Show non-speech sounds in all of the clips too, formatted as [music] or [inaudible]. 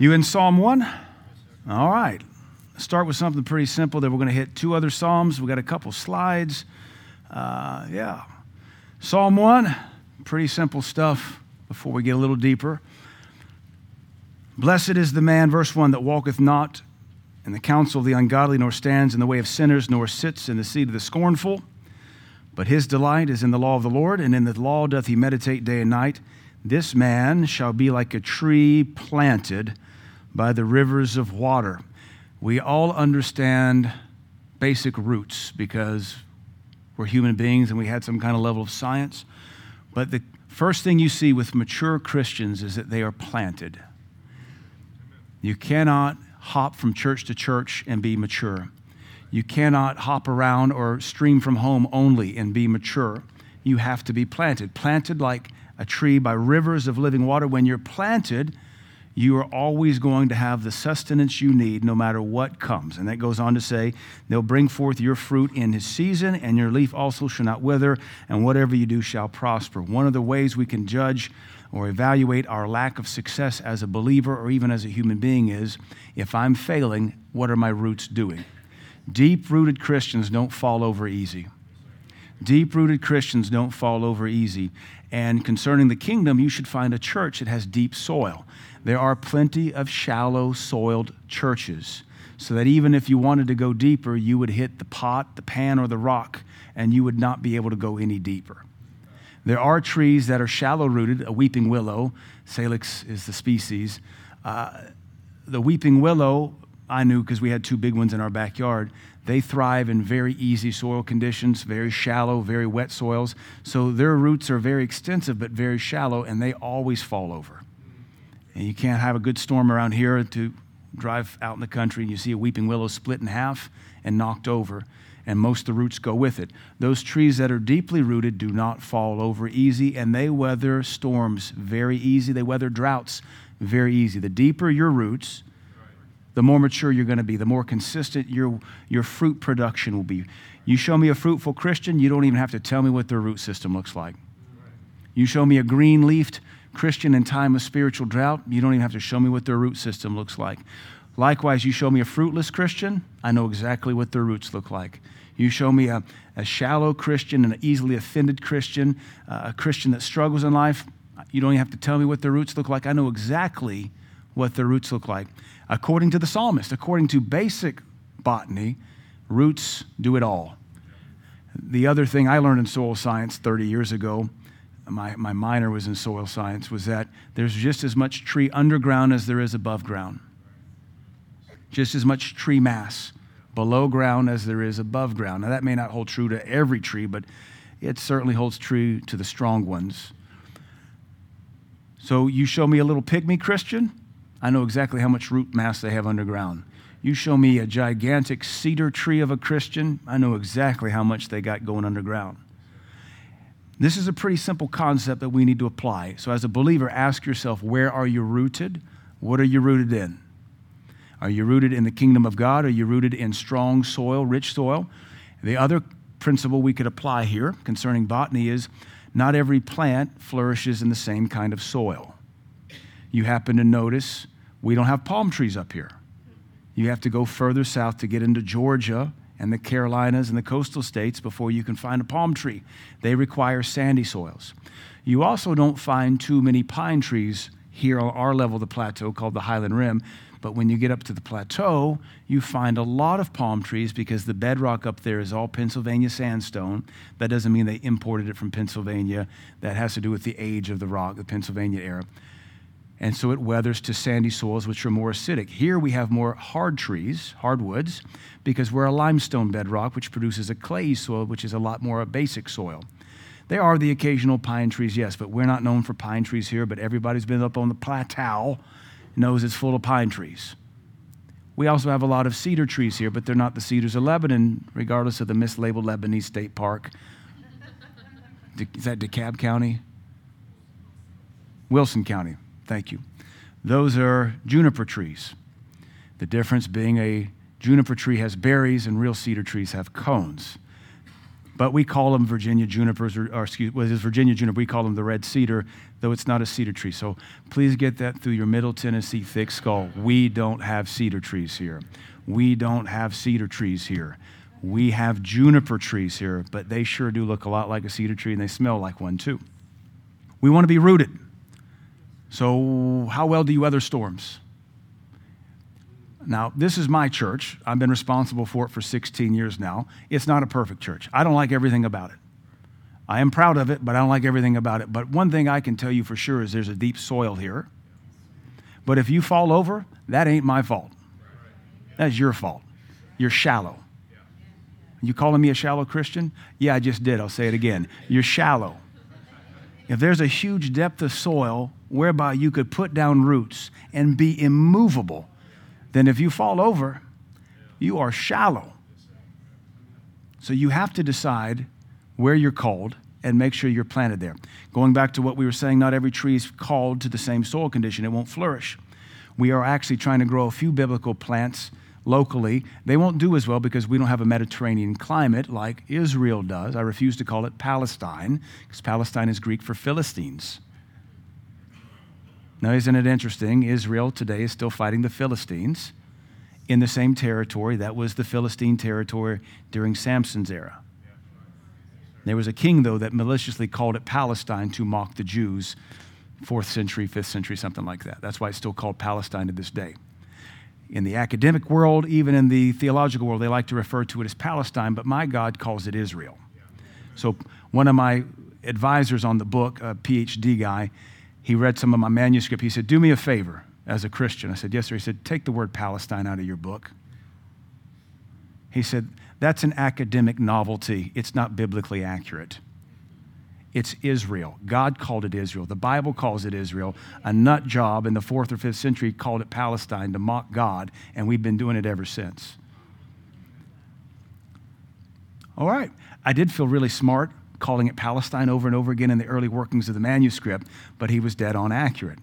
You in Psalm 1? All right. Start with something pretty simple. Then we're going to hit two other Psalms. We've got a couple slides. Uh, yeah. Psalm 1, pretty simple stuff before we get a little deeper. Blessed is the man, verse 1, that walketh not in the counsel of the ungodly, nor stands in the way of sinners, nor sits in the seat of the scornful. But his delight is in the law of the Lord, and in the law doth he meditate day and night. This man shall be like a tree planted by the rivers of water. We all understand basic roots because we're human beings and we had some kind of level of science. But the first thing you see with mature Christians is that they are planted. You cannot hop from church to church and be mature. You cannot hop around or stream from home only and be mature. You have to be planted. Planted like a tree by rivers of living water. When you're planted, you are always going to have the sustenance you need no matter what comes. And that goes on to say, they'll bring forth your fruit in his season, and your leaf also shall not wither, and whatever you do shall prosper. One of the ways we can judge or evaluate our lack of success as a believer or even as a human being is if I'm failing, what are my roots doing? Deep rooted Christians don't fall over easy. Deep rooted Christians don't fall over easy. And concerning the kingdom, you should find a church that has deep soil. There are plenty of shallow soiled churches, so that even if you wanted to go deeper, you would hit the pot, the pan, or the rock, and you would not be able to go any deeper. There are trees that are shallow rooted, a weeping willow, Salix is the species. Uh, the weeping willow, I knew because we had two big ones in our backyard. They thrive in very easy soil conditions, very shallow, very wet soils. So their roots are very extensive but very shallow, and they always fall over. And you can't have a good storm around here to drive out in the country and you see a weeping willow split in half and knocked over, and most of the roots go with it. Those trees that are deeply rooted do not fall over easy, and they weather storms very easy. They weather droughts very easy. The deeper your roots, the more mature you're going to be, the more consistent your, your fruit production will be. You show me a fruitful Christian, you don't even have to tell me what their root system looks like. You show me a green leafed Christian in time of spiritual drought, you don't even have to show me what their root system looks like. Likewise, you show me a fruitless Christian, I know exactly what their roots look like. You show me a, a shallow Christian, and an easily offended Christian, uh, a Christian that struggles in life, you don't even have to tell me what their roots look like. I know exactly what their roots look like. According to the psalmist, according to basic botany, roots do it all. The other thing I learned in soil science 30 years ago my, my minor was in soil science, was that there's just as much tree underground as there is above ground. Just as much tree mass below ground as there is above ground. Now, that may not hold true to every tree, but it certainly holds true to the strong ones. So, you show me a little pygmy Christian, I know exactly how much root mass they have underground. You show me a gigantic cedar tree of a Christian, I know exactly how much they got going underground. This is a pretty simple concept that we need to apply. So, as a believer, ask yourself where are you rooted? What are you rooted in? Are you rooted in the kingdom of God? Are you rooted in strong soil, rich soil? The other principle we could apply here concerning botany is not every plant flourishes in the same kind of soil. You happen to notice we don't have palm trees up here. You have to go further south to get into Georgia and the Carolinas and the coastal states before you can find a palm tree. They require sandy soils. You also don't find too many pine trees here on our level of the plateau called the Highland Rim. But when you get up to the plateau, you find a lot of palm trees because the bedrock up there is all Pennsylvania sandstone. That doesn't mean they imported it from Pennsylvania. That has to do with the age of the rock, the Pennsylvania era and so it weathers to sandy soils which are more acidic. Here we have more hard trees, hardwoods, because we're a limestone bedrock which produces a clay soil which is a lot more a basic soil. There are the occasional pine trees, yes, but we're not known for pine trees here, but everybody's been up on the plateau knows it's full of pine trees. We also have a lot of cedar trees here, but they're not the cedars of Lebanon, regardless of the mislabeled Lebanese State Park. [laughs] Is that DeKalb County? Wilson County. Thank you. Those are juniper trees. The difference being a juniper tree has berries and real cedar trees have cones. but we call them Virginia junipers, or, or excuse, what is Virginia juniper? We call them the red cedar, though it's not a cedar tree. So please get that through your Middle Tennessee thick skull. We don't have cedar trees here. We don't have cedar trees here. We have juniper trees here, but they sure do look a lot like a cedar tree and they smell like one too. We want to be rooted. So, how well do you weather storms? Now, this is my church. I've been responsible for it for 16 years now. It's not a perfect church. I don't like everything about it. I am proud of it, but I don't like everything about it. But one thing I can tell you for sure is there's a deep soil here. But if you fall over, that ain't my fault. That's your fault. You're shallow. You calling me a shallow Christian? Yeah, I just did. I'll say it again. You're shallow. If there's a huge depth of soil whereby you could put down roots and be immovable, then if you fall over, you are shallow. So you have to decide where you're called and make sure you're planted there. Going back to what we were saying, not every tree is called to the same soil condition, it won't flourish. We are actually trying to grow a few biblical plants locally. They won't do as well because we don't have a Mediterranean climate like Israel does. I refuse to call it Palestine because Palestine is Greek for Philistines. Now, isn't it interesting? Israel today is still fighting the Philistines in the same territory that was the Philistine territory during Samson's era. There was a king, though, that maliciously called it Palestine to mock the Jews, fourth century, fifth century, something like that. That's why it's still called Palestine to this day. In the academic world, even in the theological world, they like to refer to it as Palestine, but my God calls it Israel. So, one of my advisors on the book, a PhD guy, he read some of my manuscript. He said, Do me a favor as a Christian. I said, Yes, sir. He said, Take the word Palestine out of your book. He said, That's an academic novelty. It's not biblically accurate. It's Israel. God called it Israel. The Bible calls it Israel. A nut job in the fourth or fifth century called it Palestine to mock God, and we've been doing it ever since. All right. I did feel really smart calling it Palestine over and over again in the early workings of the manuscript, but he was dead on accurate.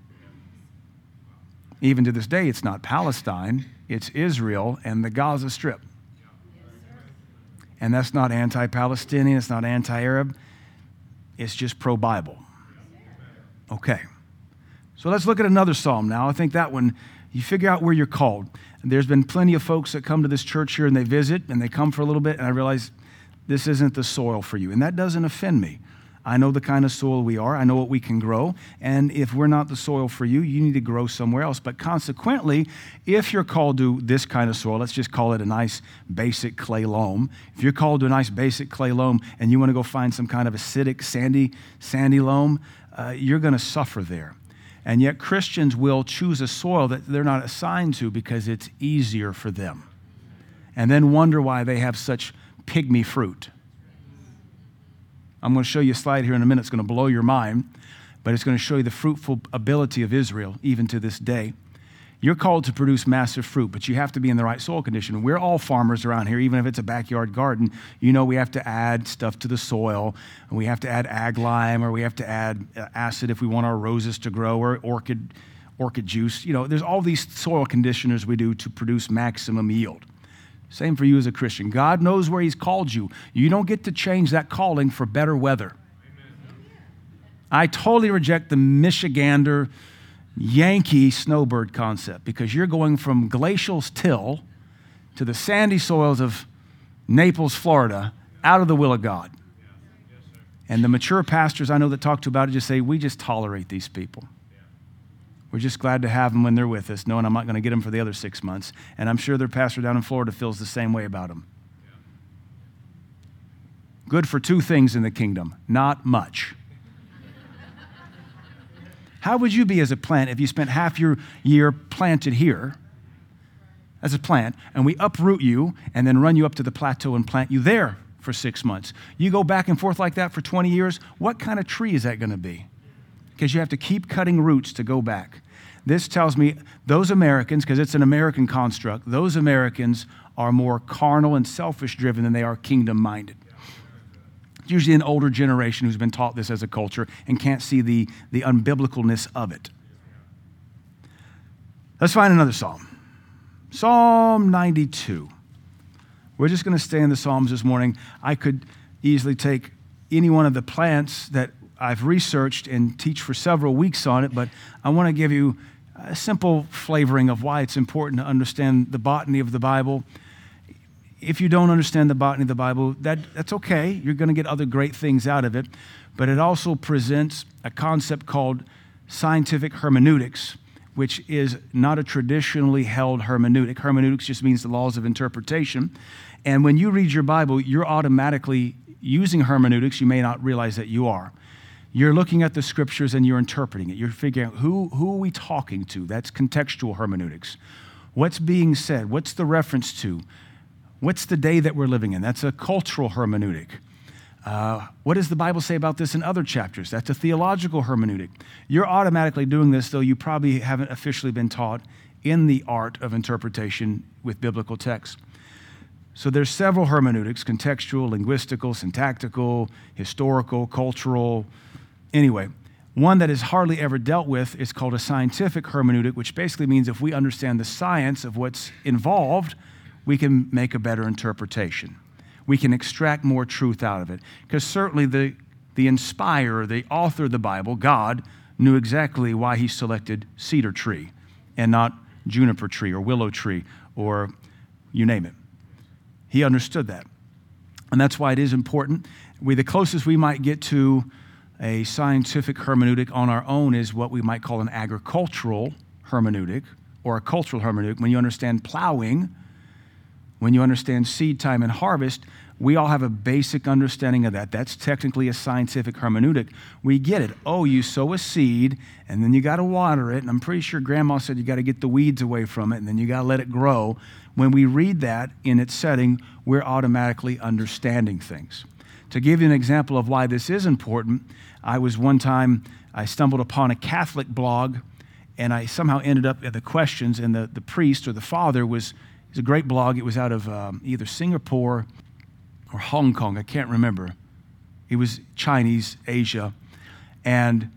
Even to this day, it's not Palestine, it's Israel and the Gaza Strip. And that's not anti Palestinian, it's not anti Arab, it's just pro Bible. Okay. So let's look at another psalm now. I think that one, you figure out where you're called. There's been plenty of folks that come to this church here and they visit and they come for a little bit, and I realize this isn't the soil for you. And that doesn't offend me. I know the kind of soil we are. I know what we can grow. And if we're not the soil for you, you need to grow somewhere else. But consequently, if you're called to this kind of soil, let's just call it a nice basic clay loam. If you're called to a nice basic clay loam and you want to go find some kind of acidic, sandy, sandy loam, uh, you're going to suffer there. And yet, Christians will choose a soil that they're not assigned to because it's easier for them. And then wonder why they have such pygmy fruit. I'm going to show you a slide here in a minute. It's going to blow your mind, but it's going to show you the fruitful ability of Israel even to this day. You're called to produce massive fruit, but you have to be in the right soil condition. We're all farmers around here, even if it's a backyard garden. You know, we have to add stuff to the soil, and we have to add ag lime, or we have to add uh, acid if we want our roses to grow, or orchid, orchid juice. You know, there's all these soil conditioners we do to produce maximum yield. Same for you as a Christian. God knows where He's called you. You don't get to change that calling for better weather. I totally reject the Michigander Yankee snowbird concept because you're going from glacial till to the sandy soils of Naples, Florida, out of the will of God. And the mature pastors I know that talk to about it just say, we just tolerate these people. We're just glad to have them when they're with us, knowing I'm not going to get them for the other six months. And I'm sure their pastor down in Florida feels the same way about them. Good for two things in the kingdom, not much. How would you be as a plant if you spent half your year planted here as a plant and we uproot you and then run you up to the plateau and plant you there for six months? You go back and forth like that for 20 years, what kind of tree is that going to be? Because you have to keep cutting roots to go back. This tells me those Americans, because it's an American construct, those Americans are more carnal and selfish driven than they are kingdom minded. It's usually an older generation who's been taught this as a culture and can't see the, the unbiblicalness of it. Let's find another psalm. Psalm 92. We're just going to stay in the Psalms this morning. I could easily take any one of the plants that I've researched and teach for several weeks on it, but I want to give you a simple flavoring of why it's important to understand the botany of the Bible. If you don't understand the botany of the Bible, that, that's okay. You're going to get other great things out of it. But it also presents a concept called scientific hermeneutics, which is not a traditionally held hermeneutic. Hermeneutics just means the laws of interpretation. And when you read your Bible, you're automatically using hermeneutics. You may not realize that you are. You're looking at the scriptures and you're interpreting it. You're figuring out who, who are we talking to? That's contextual hermeneutics. What's being said? What's the reference to? What's the day that we're living in? That's a cultural hermeneutic. Uh, what does the Bible say about this in other chapters? That's a theological hermeneutic. You're automatically doing this, though you probably haven't officially been taught in the art of interpretation with biblical texts. So there's several hermeneutics contextual, linguistical, syntactical, historical, cultural, Anyway, one that is hardly ever dealt with is called a scientific hermeneutic, which basically means if we understand the science of what's involved, we can make a better interpretation. We can extract more truth out of it. Because certainly the, the inspirer, the author of the Bible, God, knew exactly why he selected cedar tree and not juniper tree or willow tree or you name it. He understood that. And that's why it is important. We, the closest we might get to a scientific hermeneutic on our own is what we might call an agricultural hermeneutic or a cultural hermeneutic. When you understand plowing, when you understand seed time and harvest, we all have a basic understanding of that. That's technically a scientific hermeneutic. We get it. Oh, you sow a seed and then you got to water it. And I'm pretty sure grandma said you got to get the weeds away from it and then you got to let it grow. When we read that in its setting, we're automatically understanding things. To give you an example of why this is important, I was one time, I stumbled upon a Catholic blog, and I somehow ended up at the questions, and the, the priest or the father was, was a great blog. It was out of um, either Singapore or Hong Kong, I can't remember. It was Chinese, Asia. And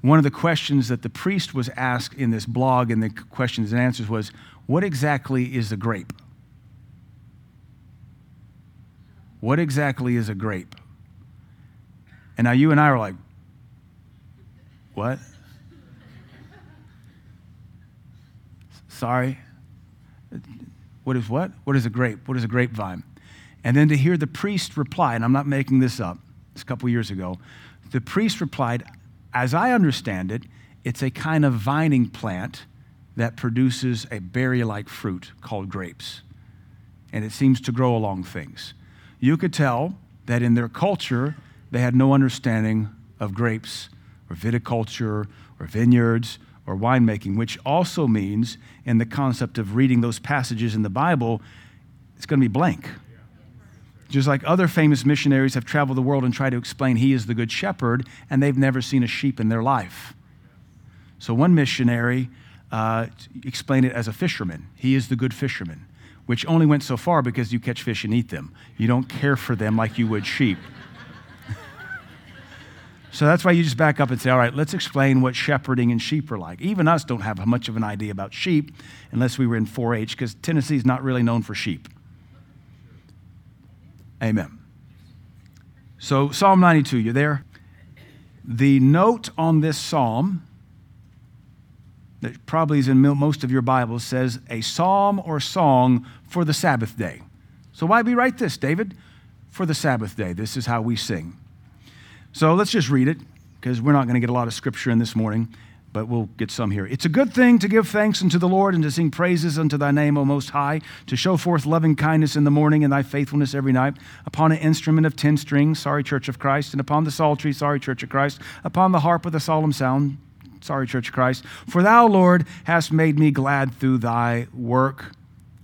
one of the questions that the priest was asked in this blog, and the questions and answers was, What exactly is a grape? What exactly is a grape? And now you and I are like, What? Sorry? What is what? What is a grape? What is a grapevine? And then to hear the priest reply, and I'm not making this up, it's a couple years ago, the priest replied, As I understand it, it's a kind of vining plant that produces a berry like fruit called grapes. And it seems to grow along things you could tell that in their culture, they had no understanding of grapes or viticulture or vineyards or winemaking, which also means, in the concept of reading those passages in the Bible, it's going to be blank. Just like other famous missionaries have traveled the world and tried to explain he is the good shepherd, and they've never seen a sheep in their life. So one missionary uh, explained it as a fisherman. He is the good fisherman which only went so far because you catch fish and eat them. You don't care for them like you would sheep. [laughs] so that's why you just back up and say, all right, let's explain what shepherding and sheep are like. Even us don't have much of an idea about sheep unless we were in 4 H, because Tennessee is not really known for sheep. Amen. So, Psalm 92, you there? The note on this psalm that probably is in most of your Bibles says a psalm or song for the Sabbath day. So why we write this, David? For the Sabbath day. This is how we sing. So let's just read it because we're not going to get a lot of scripture in this morning, but we'll get some here. It's a good thing to give thanks unto the Lord and to sing praises unto thy name, O Most High, to show forth loving kindness in the morning and thy faithfulness every night, upon an instrument of ten strings, sorry, Church of Christ, and upon the psaltery, sorry, Church of Christ, upon the harp with a solemn sound, Sorry, Church of Christ. For thou, Lord, hast made me glad through thy work.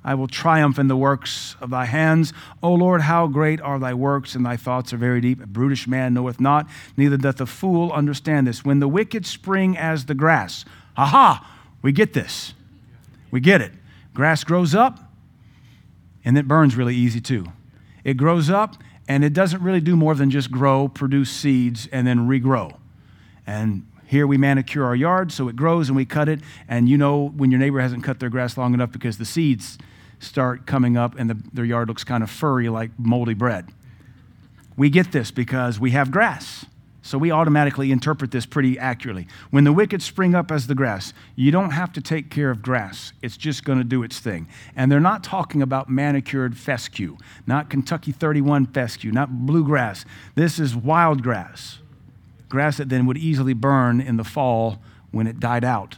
I will triumph in the works of thy hands. O Lord, how great are thy works, and thy thoughts are very deep. A brutish man knoweth not, neither doth a fool understand this. When the wicked spring as the grass, aha, we get this. We get it. Grass grows up, and it burns really easy too. It grows up, and it doesn't really do more than just grow, produce seeds, and then regrow. And here we manicure our yard so it grows and we cut it. And you know when your neighbor hasn't cut their grass long enough because the seeds start coming up and the, their yard looks kind of furry like moldy bread. we get this because we have grass. So we automatically interpret this pretty accurately. When the wicked spring up as the grass, you don't have to take care of grass. It's just going to do its thing. And they're not talking about manicured fescue, not Kentucky 31 fescue, not bluegrass. This is wild grass, grass that then would easily burn in the fall when it died out.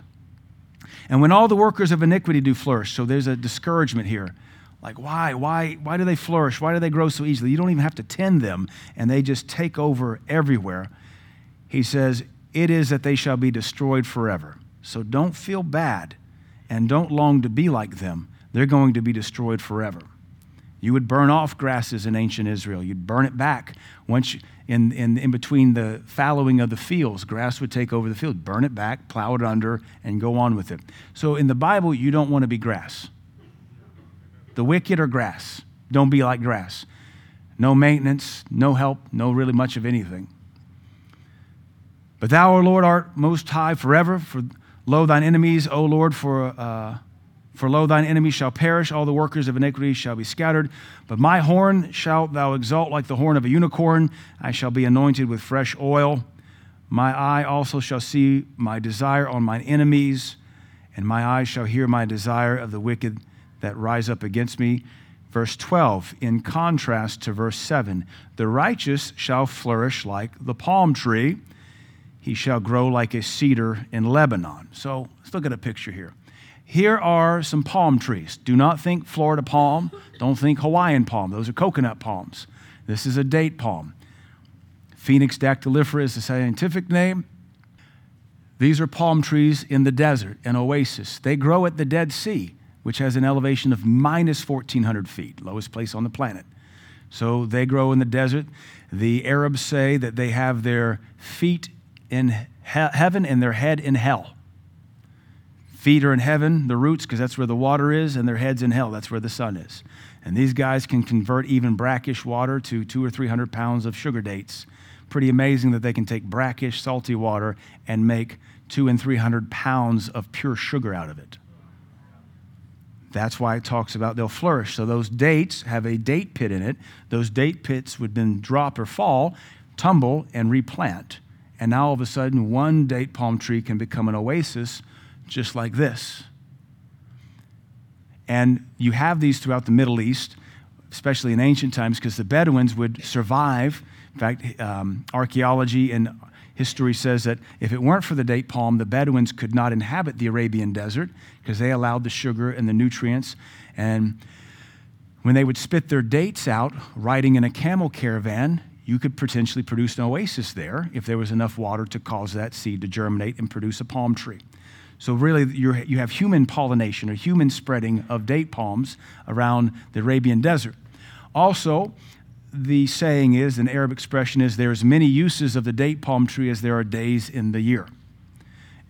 And when all the workers of iniquity do flourish, so there's a discouragement here. Like, why? Why, why do they flourish? Why do they grow so easily? You don't even have to tend them, and they just take over everywhere. He says, It is that they shall be destroyed forever. So don't feel bad and don't long to be like them. They're going to be destroyed forever. You would burn off grasses in ancient Israel. You'd burn it back. Once you, in, in, in between the fallowing of the fields, grass would take over the field. Burn it back, plow it under, and go on with it. So in the Bible, you don't want to be grass. The wicked are grass. Don't be like grass. No maintenance, no help, no really much of anything. But thou, O Lord, art most high forever. For lo, thine enemies, O Lord, for, uh, for lo, thine enemies shall perish. All the workers of iniquity shall be scattered. But my horn shalt thou exalt like the horn of a unicorn. I shall be anointed with fresh oil. My eye also shall see my desire on mine enemies, and my eyes shall hear my desire of the wicked that rise up against me. Verse 12, in contrast to verse 7, the righteous shall flourish like the palm tree. He shall grow like a cedar in Lebanon. So let's look at a picture here. Here are some palm trees. Do not think Florida palm. Don't think Hawaiian palm. Those are coconut palms. This is a date palm. Phoenix dactylifera is the scientific name. These are palm trees in the desert, an oasis. They grow at the Dead Sea which has an elevation of minus 1,400 feet, lowest place on the planet. So they grow in the desert. The Arabs say that they have their feet in he- heaven and their head in hell. Feet are in heaven, the roots, because that's where the water is, and their head's in hell, that's where the sun is. And these guys can convert even brackish water to two or three hundred pounds of sugar dates. Pretty amazing that they can take brackish, salty water and make two and three hundred pounds of pure sugar out of it. That's why it talks about they'll flourish. So those dates have a date pit in it. Those date pits would then drop or fall, tumble, and replant. And now all of a sudden, one date palm tree can become an oasis just like this. And you have these throughout the Middle East, especially in ancient times, because the Bedouins would survive. In fact, um, archaeology and history says that if it weren't for the date palm, the Bedouins could not inhabit the Arabian desert because they allowed the sugar and the nutrients. And when they would spit their dates out, riding in a camel caravan, you could potentially produce an oasis there if there was enough water to cause that seed to germinate and produce a palm tree. So, really, you have human pollination or human spreading of date palms around the Arabian desert. Also, the saying is, an Arab expression is, there's many uses of the date palm tree as there are days in the year.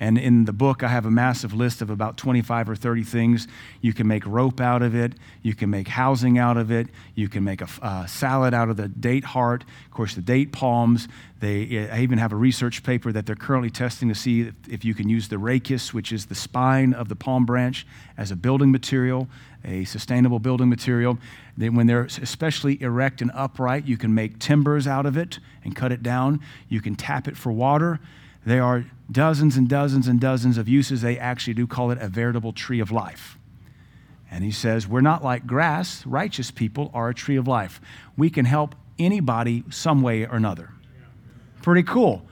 And in the book, I have a massive list of about 25 or 30 things. You can make rope out of it. You can make housing out of it. You can make a uh, salad out of the date heart. Of course, the date palms. They, I even have a research paper that they're currently testing to see if, if you can use the rachis, which is the spine of the palm branch, as a building material, a sustainable building material. Then when they're especially erect and upright, you can make timbers out of it and cut it down. You can tap it for water. There are dozens and dozens and dozens of uses. They actually do call it a veritable tree of life. And he says, We're not like grass. Righteous people are a tree of life. We can help anybody some way or another. Pretty cool.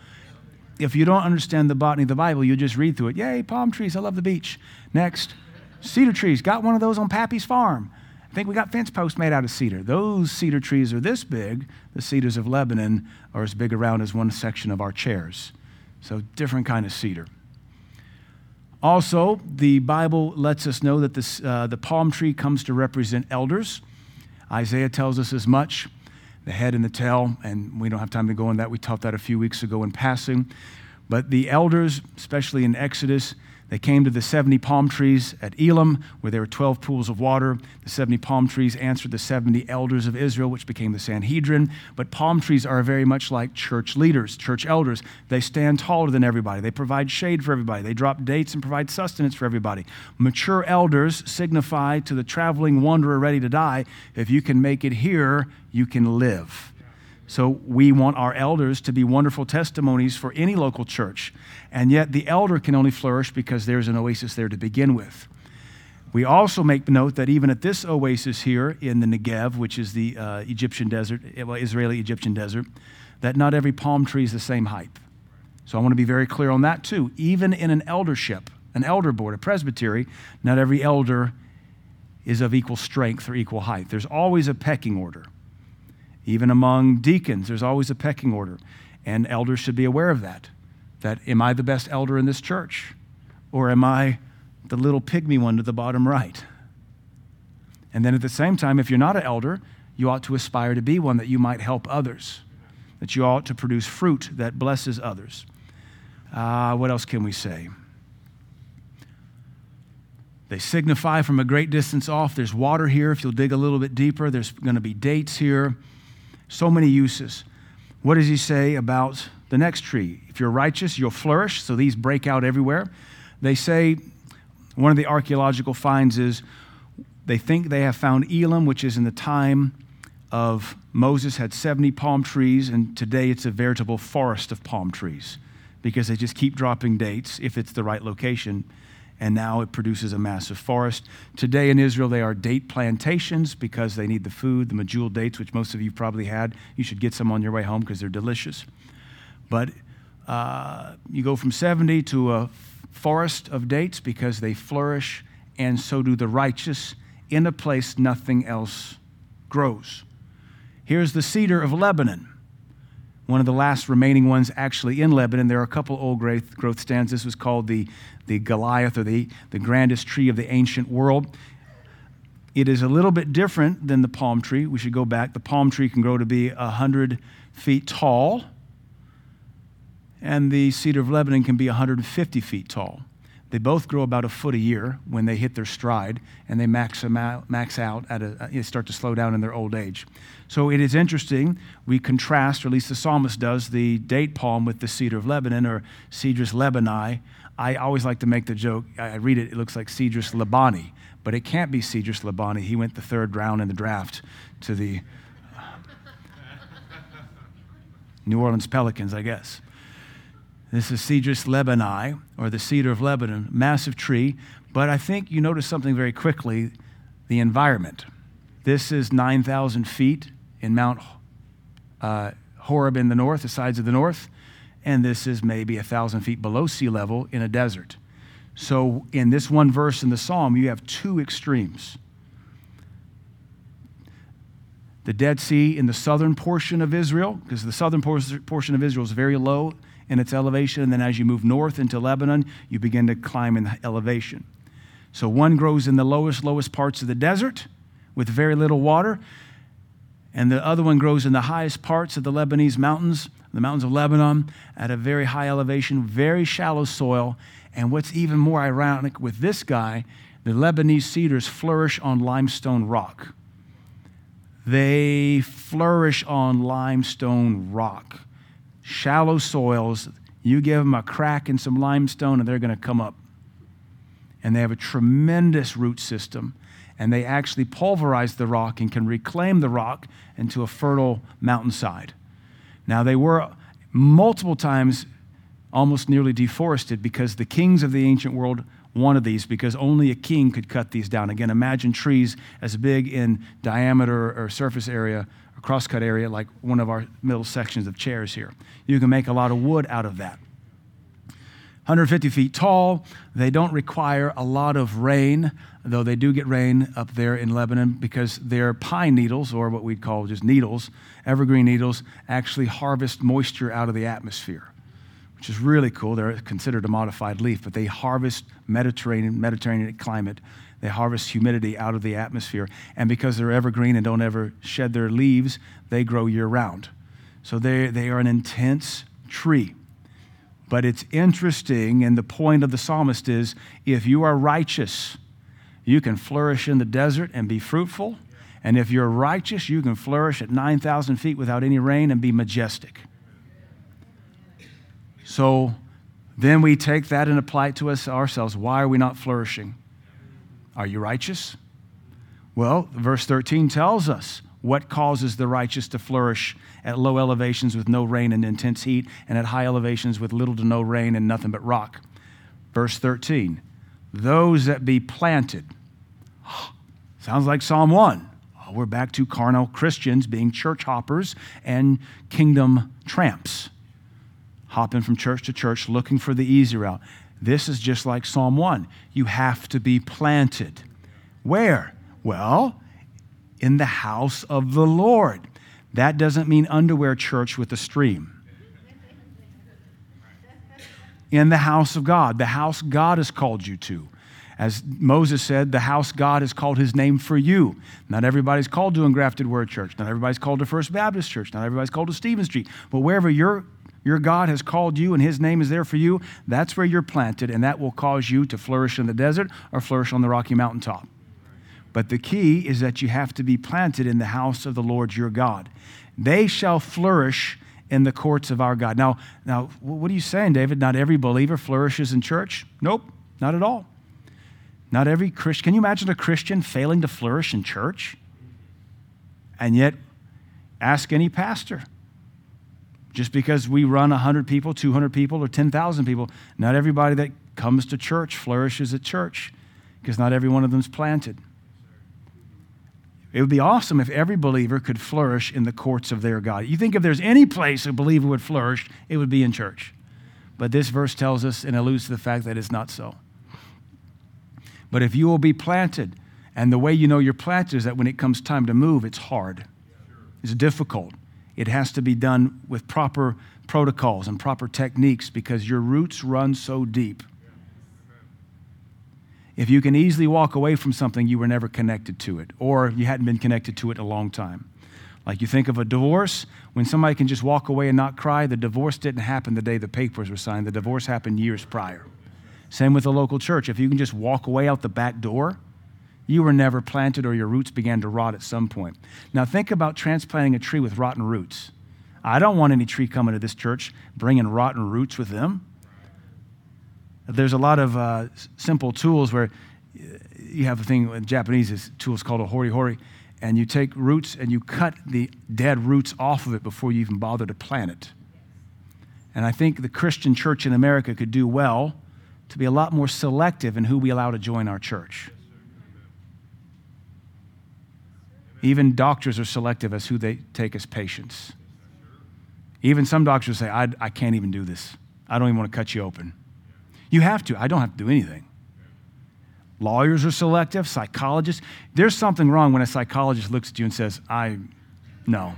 If you don't understand the botany of the Bible, you just read through it. Yay, palm trees. I love the beach. Next, cedar trees. Got one of those on Pappy's farm. I think we got fence posts made out of cedar. Those cedar trees are this big. The cedars of Lebanon are as big around as one section of our chairs. So, different kind of cedar. Also, the Bible lets us know that this, uh, the palm tree comes to represent elders. Isaiah tells us as much the head and the tail, and we don't have time to go on that. We taught that a few weeks ago in passing. But the elders, especially in Exodus, they came to the 70 palm trees at Elim, where there were 12 pools of water. The 70 palm trees answered the 70 elders of Israel, which became the Sanhedrin. But palm trees are very much like church leaders, church elders. They stand taller than everybody, they provide shade for everybody, they drop dates and provide sustenance for everybody. Mature elders signify to the traveling wanderer ready to die if you can make it here, you can live. So we want our elders to be wonderful testimonies for any local church. And yet the elder can only flourish because there's an oasis there to begin with. We also make note that even at this oasis here in the Negev, which is the uh, Egyptian desert, eh, well, Israeli Egyptian desert, that not every palm tree is the same height. So I want to be very clear on that too. Even in an eldership, an elder board, a presbytery, not every elder is of equal strength or equal height. There's always a pecking order. Even among deacons, there's always a pecking order. And elders should be aware of that. That am I the best elder in this church? Or am I the little pygmy one to the bottom right. And then at the same time, if you're not an elder, you ought to aspire to be one that you might help others, that you ought to produce fruit that blesses others. Uh, what else can we say? They signify from a great distance off. There's water here. If you'll dig a little bit deeper, there's going to be dates here. So many uses. What does he say about the next tree? If you're righteous, you'll flourish. So these break out everywhere. They say one of the archaeological finds is they think they have found Elim, which is in the time of Moses had 70 palm trees, and today it's a veritable forest of palm trees because they just keep dropping dates if it's the right location. And now it produces a massive forest. Today in Israel, they are date plantations because they need the food, the medjool dates, which most of you probably had. You should get some on your way home because they're delicious. But uh, you go from 70 to a forest of dates because they flourish, and so do the righteous in a place nothing else grows. Here's the cedar of Lebanon, one of the last remaining ones actually in Lebanon. There are a couple old growth, growth stands. This was called the, the Goliath or the, the grandest tree of the ancient world. It is a little bit different than the palm tree. We should go back. The palm tree can grow to be 100 feet tall and the cedar of Lebanon can be 150 feet tall. They both grow about a foot a year when they hit their stride, and they max, out, max out at a, uh, they start to slow down in their old age. So it is interesting. We contrast, or at least the psalmist does, the date palm with the cedar of Lebanon, or Cedrus lebani. I always like to make the joke. I read it; it looks like Cedrus lebani, but it can't be Cedrus lebani. He went the third round in the draft to the uh, New Orleans Pelicans, I guess. This is Cedrus lebani, or the cedar of Lebanon, massive tree. But I think you notice something very quickly the environment. This is 9,000 feet in Mount uh, Horeb in the north, the sides of the north, and this is maybe 1,000 feet below sea level in a desert. So, in this one verse in the psalm, you have two extremes. The Dead Sea in the southern portion of Israel, because the southern portion of Israel is very low in its elevation. And then as you move north into Lebanon, you begin to climb in elevation. So one grows in the lowest, lowest parts of the desert with very little water. And the other one grows in the highest parts of the Lebanese mountains, the mountains of Lebanon, at a very high elevation, very shallow soil. And what's even more ironic with this guy, the Lebanese cedars flourish on limestone rock. They flourish on limestone rock shallow soils. You give them a crack in some limestone, and they're going to come up. And they have a tremendous root system. And they actually pulverize the rock and can reclaim the rock into a fertile mountainside. Now, they were multiple times almost nearly deforested because the kings of the ancient world wanted these because only a king could cut these down. Again, imagine trees as big in diameter or surface area a crosscut area like one of our middle sections of chairs here. You can make a lot of wood out of that. 150 feet tall. They don't require a lot of rain, though they do get rain up there in Lebanon because their pine needles, or what we'd call just needles, evergreen needles, actually harvest moisture out of the atmosphere, which is really cool. They're considered a modified leaf, but they harvest Mediterranean, Mediterranean climate they harvest humidity out of the atmosphere. And because they're evergreen and don't ever shed their leaves, they grow year round. So they, they are an intense tree. But it's interesting, and the point of the psalmist is if you are righteous, you can flourish in the desert and be fruitful. And if you're righteous, you can flourish at 9,000 feet without any rain and be majestic. So then we take that and apply it to us ourselves. Why are we not flourishing? Are you righteous? Well, verse 13 tells us What causes the righteous to flourish at low elevations with no rain and intense heat, and at high elevations with little to no rain and nothing but rock? Verse 13 Those that be planted. [gasps] Sounds like Psalm 1. Oh, we're back to carnal Christians being church hoppers and kingdom tramps, hopping from church to church looking for the easy route. This is just like Psalm 1. You have to be planted. Where? Well, in the house of the Lord. That doesn't mean underwear church with a stream. In the house of God, the house God has called you to. As Moses said, the house God has called his name for you. Not everybody's called to Engrafted Word Church. Not everybody's called to First Baptist Church. Not everybody's called to Stevens Street. But wherever your, your God has called you and his name is there for you, that's where you're planted, and that will cause you to flourish in the desert or flourish on the Rocky Mountaintop. But the key is that you have to be planted in the house of the Lord your God. They shall flourish in the courts of our God. Now, now what are you saying, David? Not every believer flourishes in church? Nope, not at all. Not every Christian. Can you imagine a Christian failing to flourish in church? And yet, ask any pastor. Just because we run 100 people, 200 people, or 10,000 people, not everybody that comes to church flourishes at church because not every one of them is planted. It would be awesome if every believer could flourish in the courts of their God. You think if there's any place a believer would flourish, it would be in church. But this verse tells us and alludes to the fact that it's not so. But if you will be planted, and the way you know you're planted is that when it comes time to move, it's hard, it's difficult. It has to be done with proper protocols and proper techniques because your roots run so deep. If you can easily walk away from something, you were never connected to it, or you hadn't been connected to it a long time. Like you think of a divorce, when somebody can just walk away and not cry, the divorce didn't happen the day the papers were signed. The divorce happened years prior. Same with a local church. If you can just walk away out the back door, you were never planted or your roots began to rot at some point. Now think about transplanting a tree with rotten roots. I don't want any tree coming to this church bringing rotten roots with them. There's a lot of uh, simple tools where you have a thing in Japanese, is tools called a hori hori, and you take roots and you cut the dead roots off of it before you even bother to plant it. And I think the Christian church in America could do well to be a lot more selective in who we allow to join our church. Even doctors are selective as who they take as patients. Even some doctors say, I, I can't even do this. I don't even want to cut you open. You have to. I don't have to do anything. Lawyers are selective, psychologists. There's something wrong when a psychologist looks at you and says, I, no.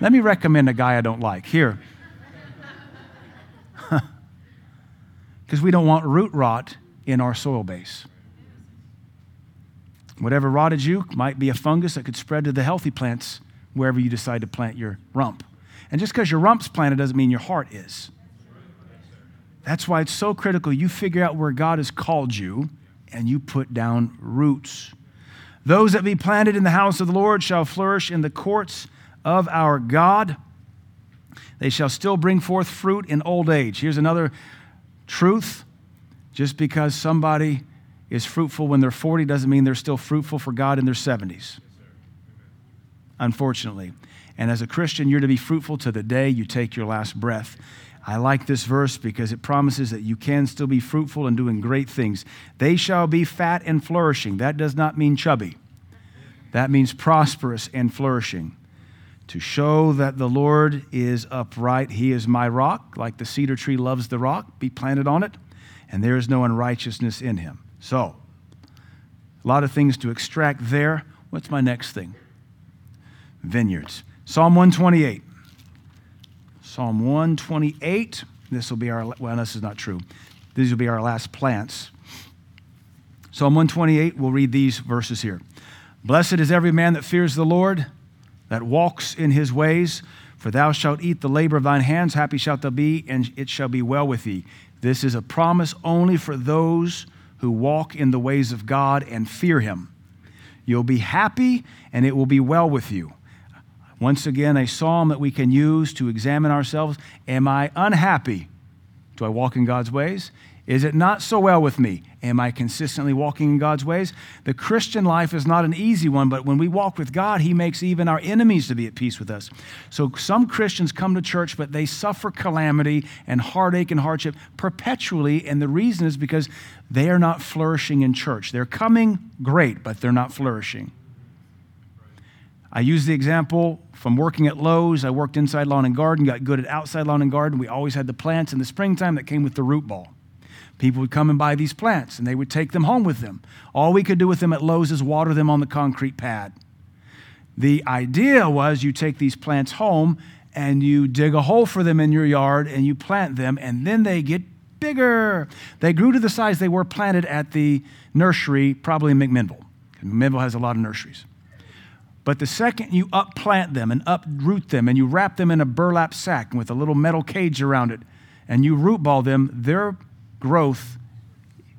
Let me recommend a guy I don't like. Here. [laughs] Because we don't want root rot in our soil base. Whatever rotted you might be a fungus that could spread to the healthy plants wherever you decide to plant your rump. And just because your rump's planted doesn't mean your heart is. That's why it's so critical you figure out where God has called you and you put down roots. Those that be planted in the house of the Lord shall flourish in the courts of our God. They shall still bring forth fruit in old age. Here's another truth. Just because somebody is fruitful when they're 40 doesn't mean they're still fruitful for God in their 70s. Unfortunately. And as a Christian, you're to be fruitful to the day you take your last breath. I like this verse because it promises that you can still be fruitful and doing great things. They shall be fat and flourishing. That does not mean chubby, that means prosperous and flourishing. To show that the Lord is upright, He is my rock, like the cedar tree loves the rock, be planted on it, and there is no unrighteousness in him. So, a lot of things to extract there. What's my next thing? Vineyards. Psalm 128. Psalm 128. This will be our, well, this is not true. These will be our last plants. Psalm 128, we'll read these verses here. Blessed is every man that fears the Lord, that walks in his ways. For thou shalt eat the labor of thine hands, happy shalt thou be, and it shall be well with thee. This is a promise only for those who walk in the ways of God and fear him. You'll be happy, and it will be well with you. Once again, a psalm that we can use to examine ourselves. Am I unhappy? Do I walk in God's ways? Is it not so well with me? Am I consistently walking in God's ways? The Christian life is not an easy one, but when we walk with God, He makes even our enemies to be at peace with us. So some Christians come to church, but they suffer calamity and heartache and hardship perpetually. And the reason is because they are not flourishing in church. They're coming great, but they're not flourishing. I use the example from working at Lowe's. I worked inside lawn and garden, got good at outside lawn and garden. We always had the plants in the springtime that came with the root ball. People would come and buy these plants and they would take them home with them. All we could do with them at Lowe's is water them on the concrete pad. The idea was you take these plants home and you dig a hole for them in your yard and you plant them, and then they get bigger. They grew to the size they were planted at the nursery, probably in McMinnville. McMinnville has a lot of nurseries. But the second you upplant them and uproot them and you wrap them in a burlap sack with a little metal cage around it and you root ball them, their growth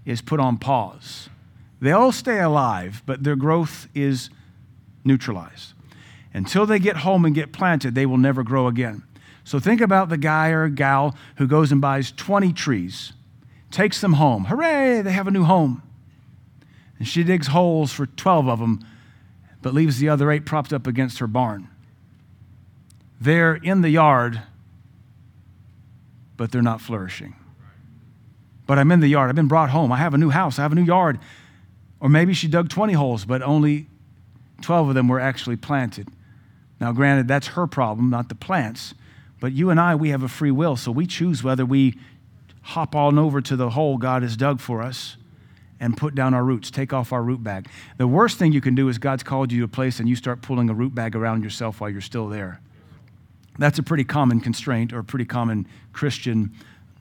is put on pause. They all stay alive, but their growth is neutralized. Until they get home and get planted, they will never grow again. So think about the guy or gal who goes and buys 20 trees, takes them home. Hooray, they have a new home. And she digs holes for 12 of them, but leaves the other eight propped up against her barn. They're in the yard, but they're not flourishing but I'm in the yard. I've been brought home. I have a new house. I have a new yard. Or maybe she dug 20 holes, but only 12 of them were actually planted. Now, granted, that's her problem, not the plants. But you and I, we have a free will, so we choose whether we hop on over to the hole God has dug for us and put down our roots, take off our root bag. The worst thing you can do is God's called you to a place and you start pulling a root bag around yourself while you're still there. That's a pretty common constraint or a pretty common Christian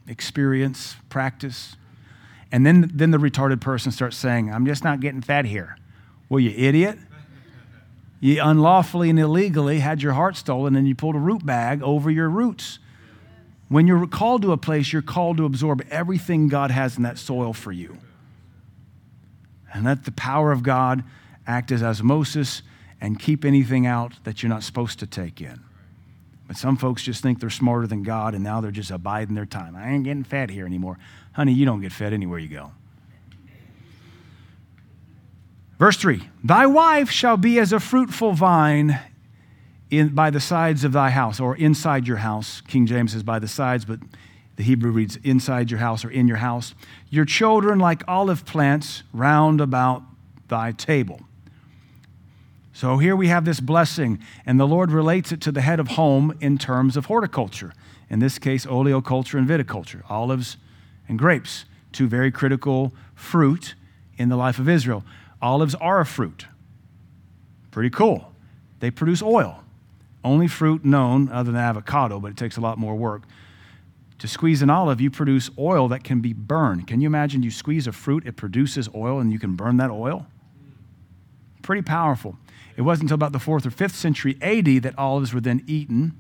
experience, practice. And then, then the retarded person starts saying, I'm just not getting fed here. Well, you idiot. You unlawfully and illegally had your heart stolen and you pulled a root bag over your roots. When you're called to a place, you're called to absorb everything God has in that soil for you. And let the power of God act as osmosis and keep anything out that you're not supposed to take in. But some folks just think they're smarter than God and now they're just abiding their time. I ain't getting fed here anymore. Honey, you don't get fed anywhere you go. Verse 3 Thy wife shall be as a fruitful vine in, by the sides of thy house, or inside your house. King James says by the sides, but the Hebrew reads inside your house or in your house. Your children like olive plants round about thy table. So here we have this blessing, and the Lord relates it to the head of home in terms of horticulture. In this case, oleoculture and viticulture, olives and grapes, two very critical fruit in the life of Israel. Olives are a fruit. Pretty cool. They produce oil. Only fruit known other than avocado, but it takes a lot more work. To squeeze an olive, you produce oil that can be burned. Can you imagine you squeeze a fruit, it produces oil, and you can burn that oil? Pretty powerful. It wasn't until about the fourth or fifth century AD that olives were then eaten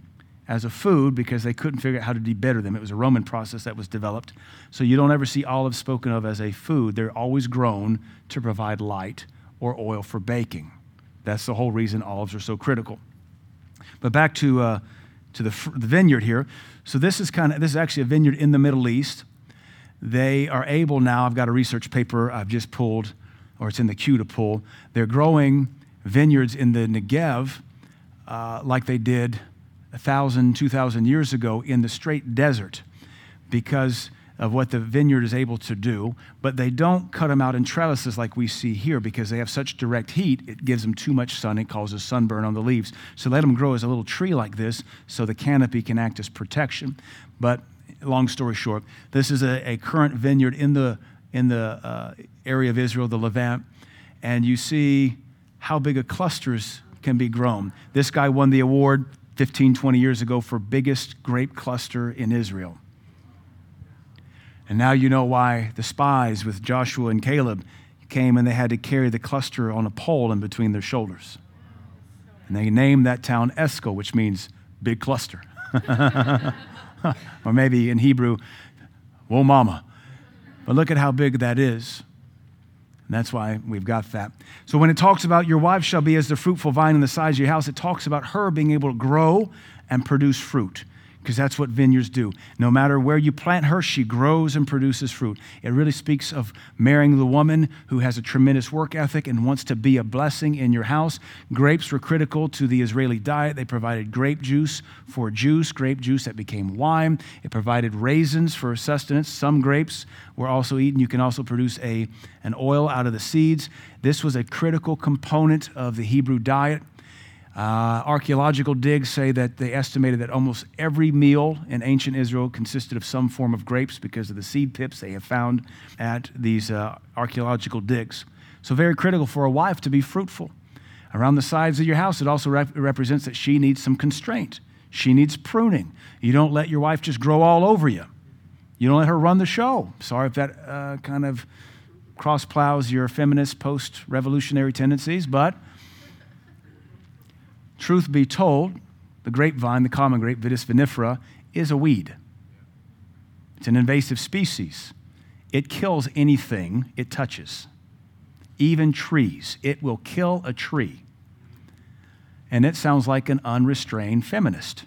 as a food because they couldn't figure out how to debitter them. It was a Roman process that was developed. So you don't ever see olives spoken of as a food. They're always grown to provide light or oil for baking. That's the whole reason olives are so critical. But back to, uh, to the, the vineyard here. So this is kind of this is actually a vineyard in the Middle East. They are able now. I've got a research paper I've just pulled, or it's in the queue to pull. They're growing vineyards in the Negev uh, like they did a thousand, two thousand years ago in the straight desert because of what the vineyard is able to do, but they don't cut them out in trellises like we see here because they have such direct heat, it gives them too much sun, it causes sunburn on the leaves. So let them grow as a little tree like this so the canopy can act as protection. But long story short, this is a, a current vineyard in the, in the uh, area of Israel, the Levant, and you see how big a clusters can be grown. This guy won the award 15, 20 years ago for biggest grape cluster in Israel. And now you know why the spies with Joshua and Caleb came and they had to carry the cluster on a pole in between their shoulders. And they named that town Esco, which means big cluster. [laughs] or maybe in Hebrew, Whoa, mama. But look at how big that is. And that's why we've got that. So when it talks about your wife shall be as the fruitful vine in the size of your house, it talks about her being able to grow and produce fruit. Because that's what vineyards do. No matter where you plant her, she grows and produces fruit. It really speaks of marrying the woman who has a tremendous work ethic and wants to be a blessing in your house. Grapes were critical to the Israeli diet. They provided grape juice for juice, grape juice that became wine. It provided raisins for sustenance. Some grapes were also eaten. You can also produce a, an oil out of the seeds. This was a critical component of the Hebrew diet. Uh, archaeological digs say that they estimated that almost every meal in ancient Israel consisted of some form of grapes because of the seed pips they have found at these uh, archaeological digs. So, very critical for a wife to be fruitful. Around the sides of your house, it also rep- represents that she needs some constraint. She needs pruning. You don't let your wife just grow all over you. You don't let her run the show. Sorry if that uh, kind of cross plows your feminist post revolutionary tendencies, but Truth be told, the grapevine, the common grape, Vitis vinifera, is a weed. It's an invasive species. It kills anything it touches, even trees. It will kill a tree. And it sounds like an unrestrained feminist.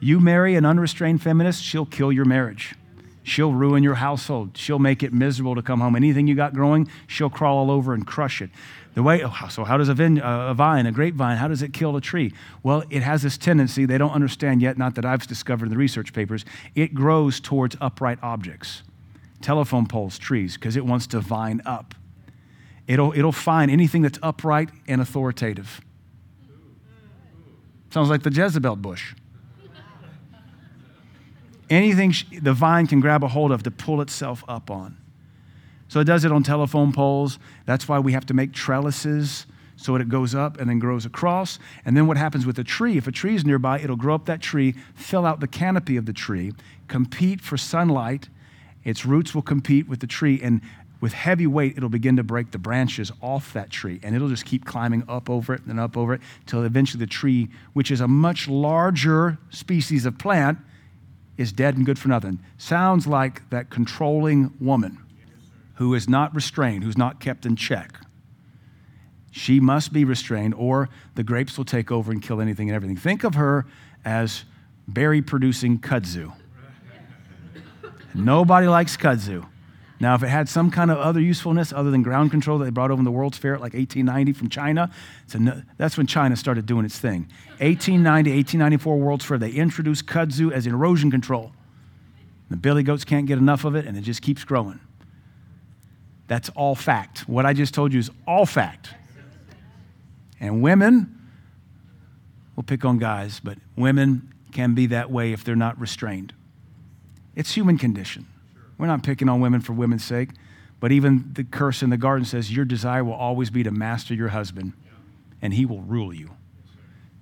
You marry an unrestrained feminist, she'll kill your marriage. She'll ruin your household. She'll make it miserable to come home. Anything you got growing, she'll crawl all over and crush it. The way, oh, so how does a, vine, a vine, a grapevine, how does it kill a tree? Well, it has this tendency, they don't understand yet, not that I've discovered in the research papers, it grows towards upright objects, telephone poles, trees, because it wants to vine up. It'll, it'll find anything that's upright and authoritative. Sounds like the Jezebel bush. Anything the vine can grab a hold of to pull itself up on. So it does it on telephone poles. That's why we have to make trellises so it goes up and then grows across. And then what happens with a tree? If a tree is nearby, it'll grow up that tree, fill out the canopy of the tree, compete for sunlight. Its roots will compete with the tree, and with heavy weight, it'll begin to break the branches off that tree, and it'll just keep climbing up over it and up over it till eventually the tree, which is a much larger species of plant, is dead and good for nothing. Sounds like that controlling woman who is not restrained, who's not kept in check. She must be restrained, or the grapes will take over and kill anything and everything. Think of her as berry producing kudzu. Nobody likes kudzu. Now, if it had some kind of other usefulness other than ground control that they brought over in the World's Fair at like 1890 from China, no, that's when China started doing its thing. 1890, 1894 World's Fair, they introduced kudzu as erosion control. The billy goats can't get enough of it, and it just keeps growing. That's all fact. What I just told you is all fact. And women, we'll pick on guys, but women can be that way if they're not restrained. It's human condition. We're not picking on women for women's sake, but even the curse in the garden says your desire will always be to master your husband, and he will rule you.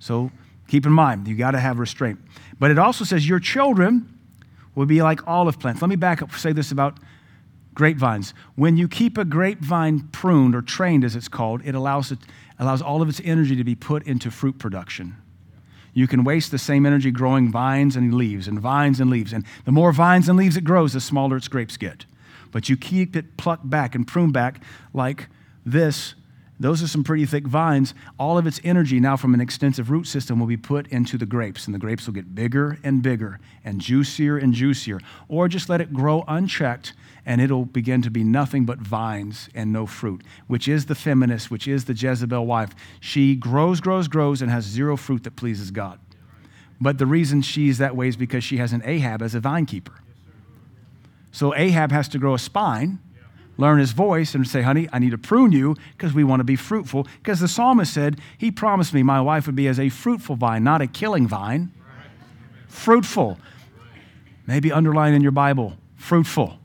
So keep in mind, you got to have restraint. But it also says your children will be like olive plants. Let me back up, say this about grapevines. When you keep a grapevine pruned or trained, as it's called, it allows, it allows all of its energy to be put into fruit production. You can waste the same energy growing vines and leaves and vines and leaves. And the more vines and leaves it grows, the smaller its grapes get. But you keep it plucked back and pruned back like this those are some pretty thick vines. All of its energy now from an extensive root system will be put into the grapes, and the grapes will get bigger and bigger and juicier and juicier. Or just let it grow unchecked, and it'll begin to be nothing but vines and no fruit, which is the feminist, which is the Jezebel wife. She grows, grows, grows, and has zero fruit that pleases God. But the reason she's that way is because she has an Ahab as a vine keeper. So Ahab has to grow a spine learn his voice and say, honey, I need to prune you because we want to be fruitful. Because the psalmist said, he promised me my wife would be as a fruitful vine, not a killing vine. Fruitful. Maybe underline in your Bible, fruitful.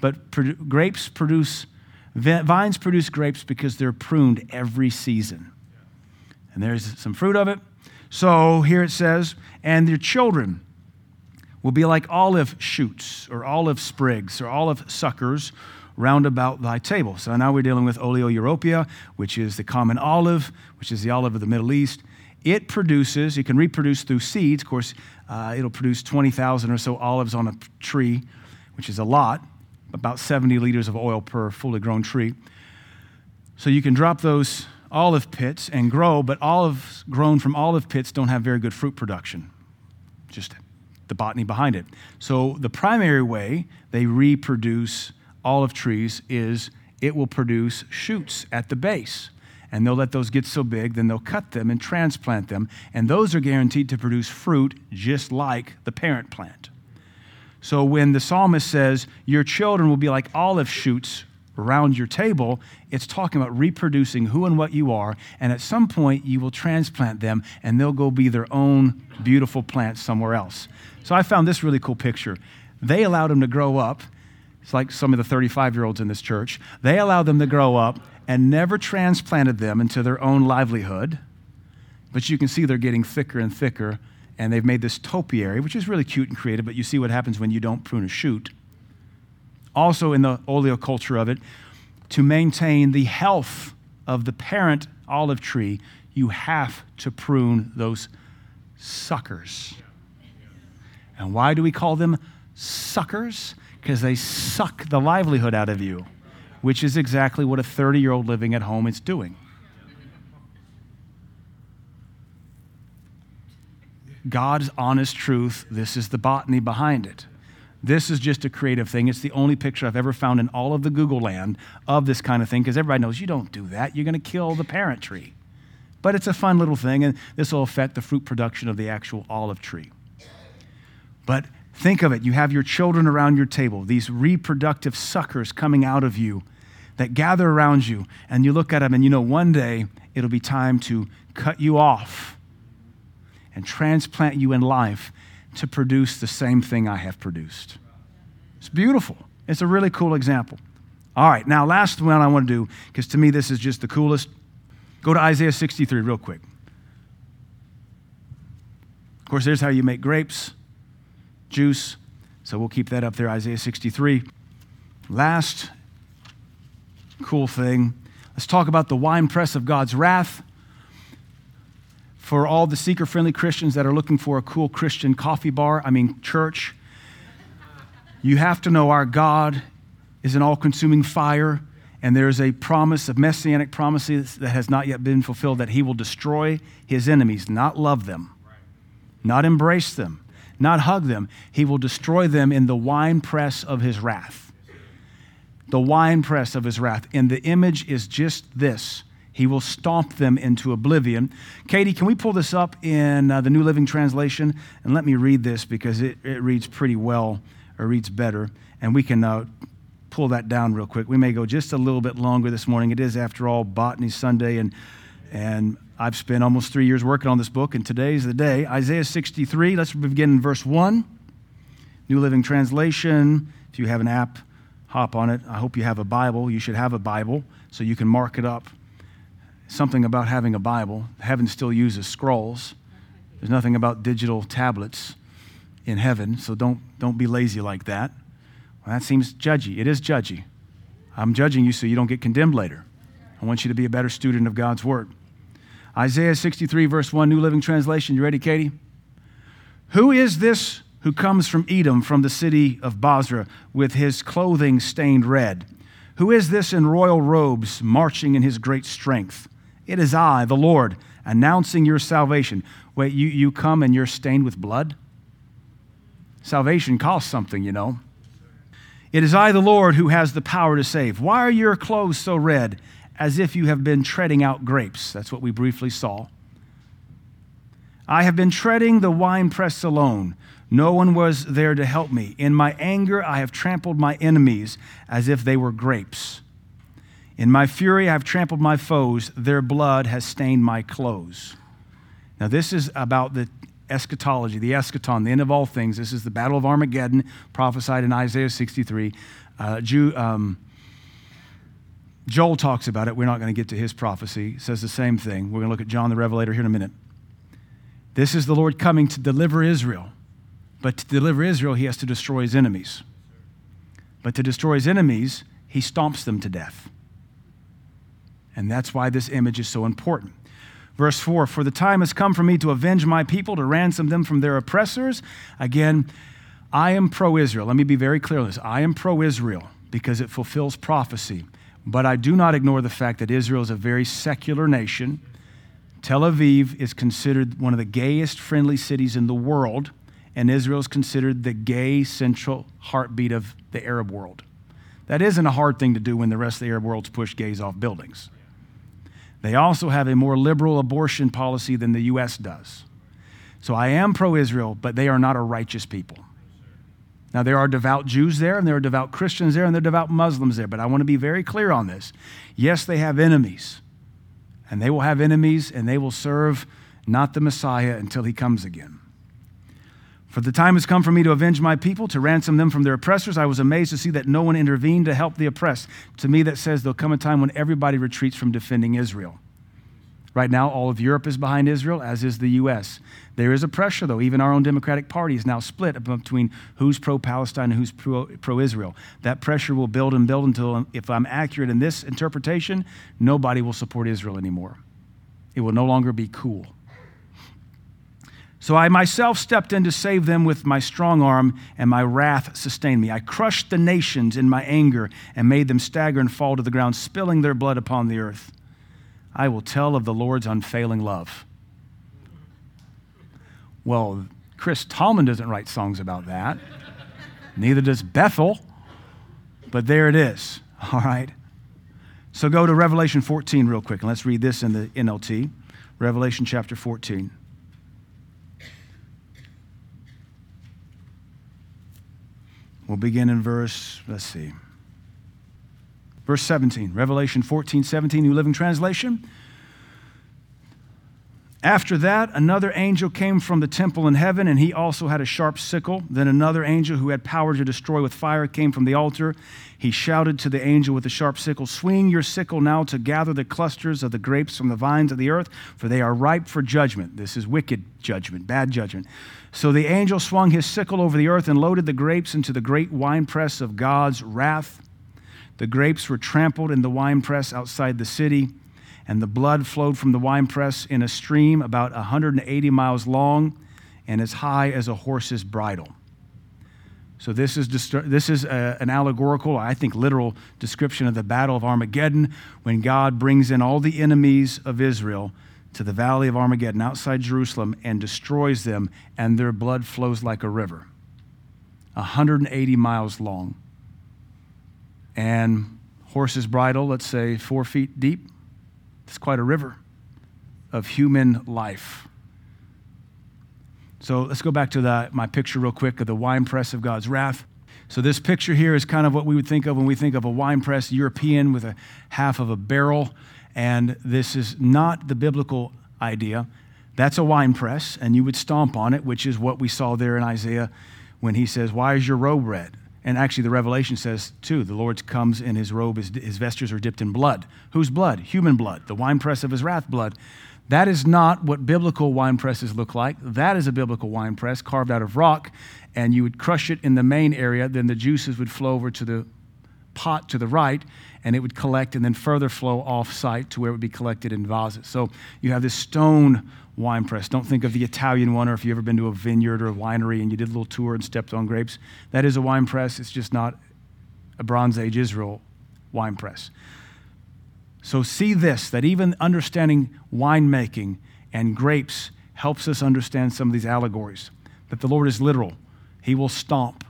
But grapes produce, vines produce grapes because they're pruned every season. And there's some fruit of it. So here it says, and your children will be like olive shoots or olive sprigs or olive suckers round about thy table. So now we're dealing with Olea europaea, which is the common olive, which is the olive of the Middle East. It produces, it can reproduce through seeds. Of course, uh, it'll produce 20,000 or so olives on a tree, which is a lot, about 70 liters of oil per fully grown tree. So you can drop those olive pits and grow, but olives grown from olive pits don't have very good fruit production. just the botany behind it. So, the primary way they reproduce olive trees is it will produce shoots at the base. And they'll let those get so big, then they'll cut them and transplant them. And those are guaranteed to produce fruit just like the parent plant. So when the psalmist says, Your children will be like olive shoots around your table, it's talking about reproducing who and what you are. And at some point, you will transplant them and they'll go be their own beautiful plants somewhere else. So I found this really cool picture. They allowed them to grow up. It's like some of the 35 year olds in this church. They allowed them to grow up and never transplanted them into their own livelihood. But you can see they're getting thicker and thicker, and they've made this topiary, which is really cute and creative, but you see what happens when you don't prune a shoot. Also, in the oleoculture of it, to maintain the health of the parent olive tree, you have to prune those suckers. And why do we call them suckers? Because they suck the livelihood out of you, which is exactly what a 30 year old living at home is doing. God's honest truth, this is the botany behind it. This is just a creative thing. It's the only picture I've ever found in all of the Google land of this kind of thing because everybody knows you don't do that. You're going to kill the parent tree. But it's a fun little thing, and this will affect the fruit production of the actual olive tree. But think of it you have your children around your table, these reproductive suckers coming out of you that gather around you, and you look at them and you know one day it'll be time to cut you off and transplant you in life to produce the same thing I have produced. It's beautiful. It's a really cool example. All right, now, last one I want to do, because to me this is just the coolest. Go to Isaiah 63 real quick. Of course, there's how you make grapes juice. So we'll keep that up there, Isaiah 63. Last cool thing let's talk about the winepress of God's wrath. For all the seeker friendly Christians that are looking for a cool Christian coffee bar, I mean, church, you have to know our God is an all consuming fire, and there's a promise, of messianic promises that has not yet been fulfilled that he will destroy his enemies, not love them, not embrace them, not hug them. He will destroy them in the winepress of his wrath. The winepress of his wrath. And the image is just this He will stomp them into oblivion. Katie, can we pull this up in uh, the New Living Translation? And let me read this because it, it reads pretty well, or reads better. And we can uh, pull that down real quick. We may go just a little bit longer this morning. It is, after all, Botany Sunday, and, and I've spent almost three years working on this book, and today's the day. Isaiah 63, let's begin in verse 1. New Living Translation. If you have an app, hop on it. I hope you have a Bible. You should have a Bible so you can mark it up. Something about having a Bible. Heaven still uses scrolls. There's nothing about digital tablets in heaven, so don't, don't be lazy like that. Well, that seems judgy. It is judgy. I'm judging you so you don't get condemned later. I want you to be a better student of God's Word. Isaiah 63, verse 1, New Living Translation. You ready, Katie? Who is this who comes from Edom, from the city of Bozrah, with his clothing stained red? Who is this in royal robes, marching in his great strength? It is I, the Lord, announcing your salvation. Wait, you, you come and you're stained with blood? Salvation costs something, you know. It is I, the Lord, who has the power to save. Why are your clothes so red? as if you have been treading out grapes. That's what we briefly saw. I have been treading the winepress alone. No one was there to help me. In my anger, I have trampled my enemies as if they were grapes. In my fury, I have trampled my foes. Their blood has stained my clothes. Now, this is about the eschatology, the eschaton, the end of all things. This is the battle of Armageddon, prophesied in Isaiah 63. Uh, Jew, um, Joel talks about it. We're not going to get to his prophecy. says the same thing. We're going to look at John the Revelator here in a minute. This is the Lord coming to deliver Israel. But to deliver Israel, he has to destroy his enemies. But to destroy his enemies, he stomps them to death. And that's why this image is so important. Verse 4 For the time has come for me to avenge my people, to ransom them from their oppressors. Again, I am pro Israel. Let me be very clear on this. I am pro Israel because it fulfills prophecy. But I do not ignore the fact that Israel is a very secular nation. Tel Aviv is considered one of the gayest, friendly cities in the world, and Israel is considered the gay central heartbeat of the Arab world. That isn't a hard thing to do when the rest of the Arab world's pushed gays off buildings. They also have a more liberal abortion policy than the U.S. does. So I am pro Israel, but they are not a righteous people. Now, there are devout Jews there, and there are devout Christians there, and there are devout Muslims there, but I want to be very clear on this. Yes, they have enemies, and they will have enemies, and they will serve not the Messiah until he comes again. For the time has come for me to avenge my people, to ransom them from their oppressors. I was amazed to see that no one intervened to help the oppressed. To me, that says there'll come a time when everybody retreats from defending Israel. Right now, all of Europe is behind Israel, as is the U.S. There is a pressure, though. Even our own Democratic Party is now split between who's pro Palestine and who's pro Israel. That pressure will build and build until, if I'm accurate in this interpretation, nobody will support Israel anymore. It will no longer be cool. So I myself stepped in to save them with my strong arm, and my wrath sustained me. I crushed the nations in my anger and made them stagger and fall to the ground, spilling their blood upon the earth. I will tell of the Lord's unfailing love. Well, Chris Tomlin doesn't write songs about that. Neither does Bethel. But there it is. All right. So go to Revelation 14 real quick, and let's read this in the NLT. Revelation chapter 14. We'll begin in verse, let's see, verse 17. Revelation 14, 17, New Living Translation. After that, another angel came from the temple in heaven, and he also had a sharp sickle. Then another angel who had power to destroy with fire came from the altar. He shouted to the angel with the sharp sickle Swing your sickle now to gather the clusters of the grapes from the vines of the earth, for they are ripe for judgment. This is wicked judgment, bad judgment. So the angel swung his sickle over the earth and loaded the grapes into the great winepress of God's wrath. The grapes were trampled in the winepress outside the city and the blood flowed from the winepress in a stream about 180 miles long and as high as a horse's bridle. So, this is, this is a, an allegorical, I think literal description of the Battle of Armageddon when God brings in all the enemies of Israel to the valley of Armageddon outside Jerusalem and destroys them, and their blood flows like a river, 180 miles long. And horse's bridle, let's say four feet deep. It's quite a river of human life. So let's go back to the, my picture real quick of the wine press of God's wrath. So this picture here is kind of what we would think of when we think of a wine press, European with a half of a barrel. And this is not the biblical idea. That's a wine press, and you would stomp on it, which is what we saw there in Isaiah when he says, Why is your robe red? And actually, the Revelation says, too, the Lord comes in his robe, his, his vestures are dipped in blood. Whose blood? Human blood, the winepress of his wrath blood. That is not what biblical wine presses look like. That is a biblical wine press carved out of rock, and you would crush it in the main area, then the juices would flow over to the pot to the right, and it would collect and then further flow off site to where it would be collected in vases. So you have this stone wine press. Don't think of the Italian one, or if you've ever been to a vineyard or a winery and you did a little tour and stepped on grapes. That is a wine press. It's just not a Bronze Age Israel wine press. So see this that even understanding winemaking and grapes helps us understand some of these allegories. That the Lord is literal, He will stomp.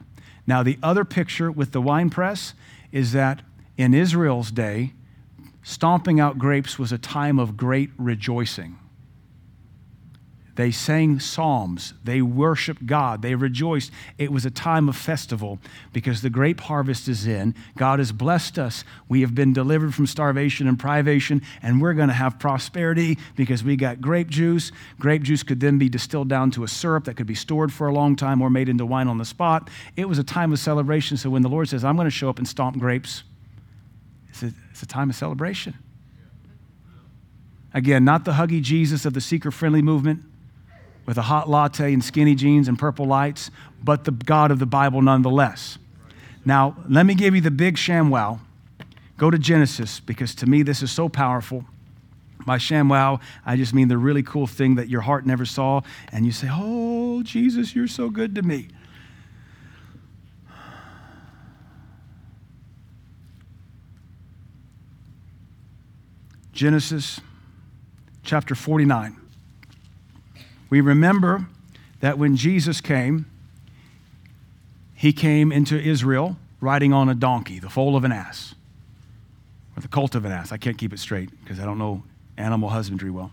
Now, the other picture with the wine press is that in Israel's day, stomping out grapes was a time of great rejoicing. They sang psalms. They worshiped God. They rejoiced. It was a time of festival because the grape harvest is in. God has blessed us. We have been delivered from starvation and privation, and we're going to have prosperity because we got grape juice. Grape juice could then be distilled down to a syrup that could be stored for a long time or made into wine on the spot. It was a time of celebration. So when the Lord says, I'm going to show up and stomp grapes, it's a, it's a time of celebration. Again, not the huggy Jesus of the seeker friendly movement with a hot latte and skinny jeans and purple lights, but the God of the Bible nonetheless. Now, let me give you the big ShamWow. Go to Genesis because to me this is so powerful. By ShamWow, I just mean the really cool thing that your heart never saw, and you say, Oh, Jesus, you're so good to me. Genesis chapter 49 we remember that when Jesus came, he came into Israel riding on a donkey, the foal of an ass, or the colt of an ass. I can't keep it straight because I don't know animal husbandry well.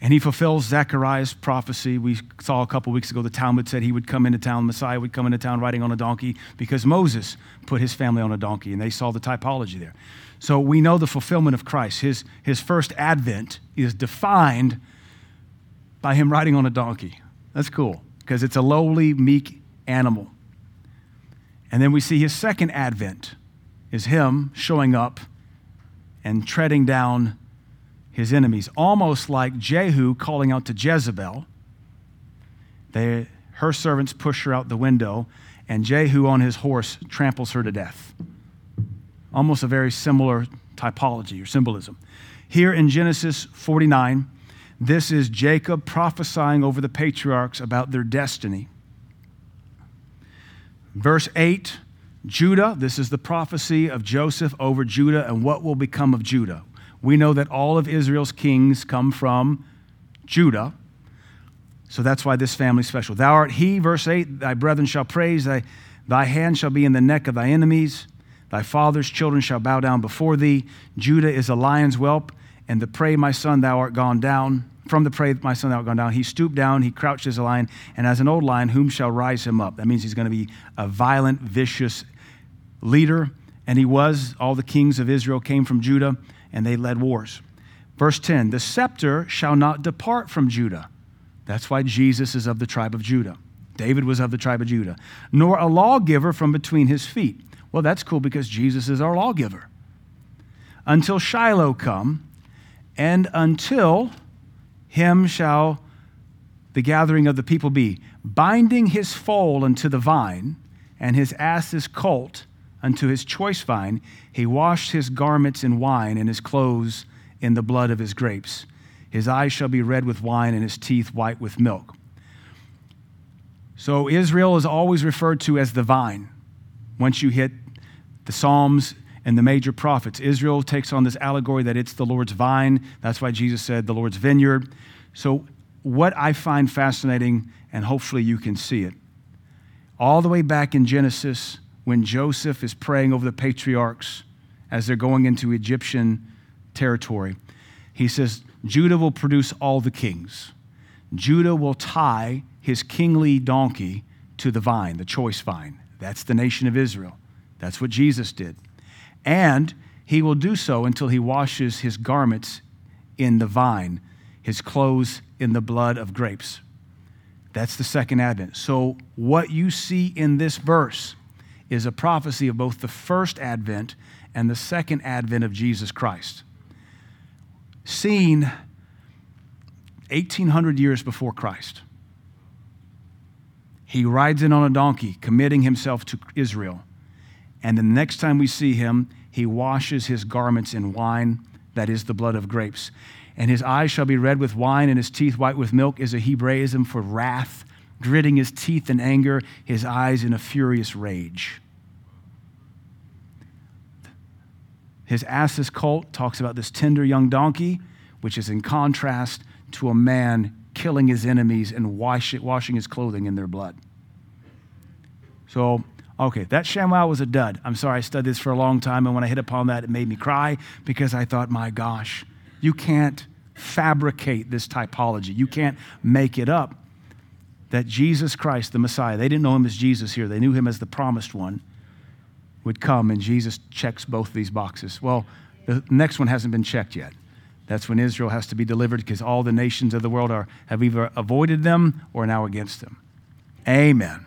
And he fulfills Zechariah's prophecy. We saw a couple weeks ago the Talmud said he would come into town, Messiah would come into town riding on a donkey because Moses put his family on a donkey, and they saw the typology there. So we know the fulfillment of Christ. His, his first advent is defined by him riding on a donkey. That's cool because it's a lowly, meek animal. And then we see his second advent is him showing up and treading down his enemies, almost like Jehu calling out to Jezebel. They, her servants push her out the window, and Jehu on his horse tramples her to death. Almost a very similar typology or symbolism. Here in Genesis 49, this is Jacob prophesying over the patriarchs about their destiny. Verse 8 Judah, this is the prophecy of Joseph over Judah and what will become of Judah. We know that all of Israel's kings come from Judah. So that's why this family's special. Thou art he, verse 8, thy brethren shall praise, thy, thy hand shall be in the neck of thy enemies, thy father's children shall bow down before thee. Judah is a lion's whelp, and the prey, my son, thou art gone down. From the prey, my son, thou art gone down. He stooped down, he crouched as a lion, and as an old lion, whom shall rise him up? That means he's going to be a violent, vicious leader, and he was. All the kings of Israel came from Judah and they led wars. Verse 10 The scepter shall not depart from Judah. That's why Jesus is of the tribe of Judah. David was of the tribe of Judah. Nor a lawgiver from between his feet. Well, that's cool because Jesus is our lawgiver. Until Shiloh come, and until him shall the gathering of the people be, binding his foal unto the vine, and his ass's colt unto his choice vine, he washed his garments in wine and his clothes in the blood of his grapes. His eyes shall be red with wine and his teeth white with milk. So Israel is always referred to as the vine. Once you hit the Psalms and the major prophets, Israel takes on this allegory that it's the Lord's vine. That's why Jesus said the Lord's vineyard. So, what I find fascinating, and hopefully you can see it, all the way back in Genesis, when Joseph is praying over the patriarchs as they're going into Egyptian territory. He says, Judah will produce all the kings. Judah will tie his kingly donkey to the vine, the choice vine. That's the nation of Israel. That's what Jesus did. And he will do so until he washes his garments in the vine, his clothes in the blood of grapes. That's the second advent. So, what you see in this verse is a prophecy of both the first advent and the second advent of Jesus Christ. Seen 1800 years before Christ. He rides in on a donkey, committing himself to Israel. And the next time we see him, he washes his garments in wine, that is the blood of grapes. And his eyes shall be red with wine, and his teeth white with milk, is a Hebraism for wrath, gritting his teeth in anger, his eyes in a furious rage. His ass's colt talks about this tender young donkey, which is in contrast to a man killing his enemies and washing his clothing in their blood. So, okay, that ShamWow was a dud. I'm sorry, I studied this for a long time, and when I hit upon that, it made me cry because I thought, my gosh, you can't fabricate this typology. You can't make it up. That Jesus Christ, the Messiah, they didn't know him as Jesus here, they knew him as the promised one would come, and Jesus checks both these boxes. Well, the next one hasn't been checked yet. That's when Israel has to be delivered because all the nations of the world are, have either avoided them or now against them. Amen.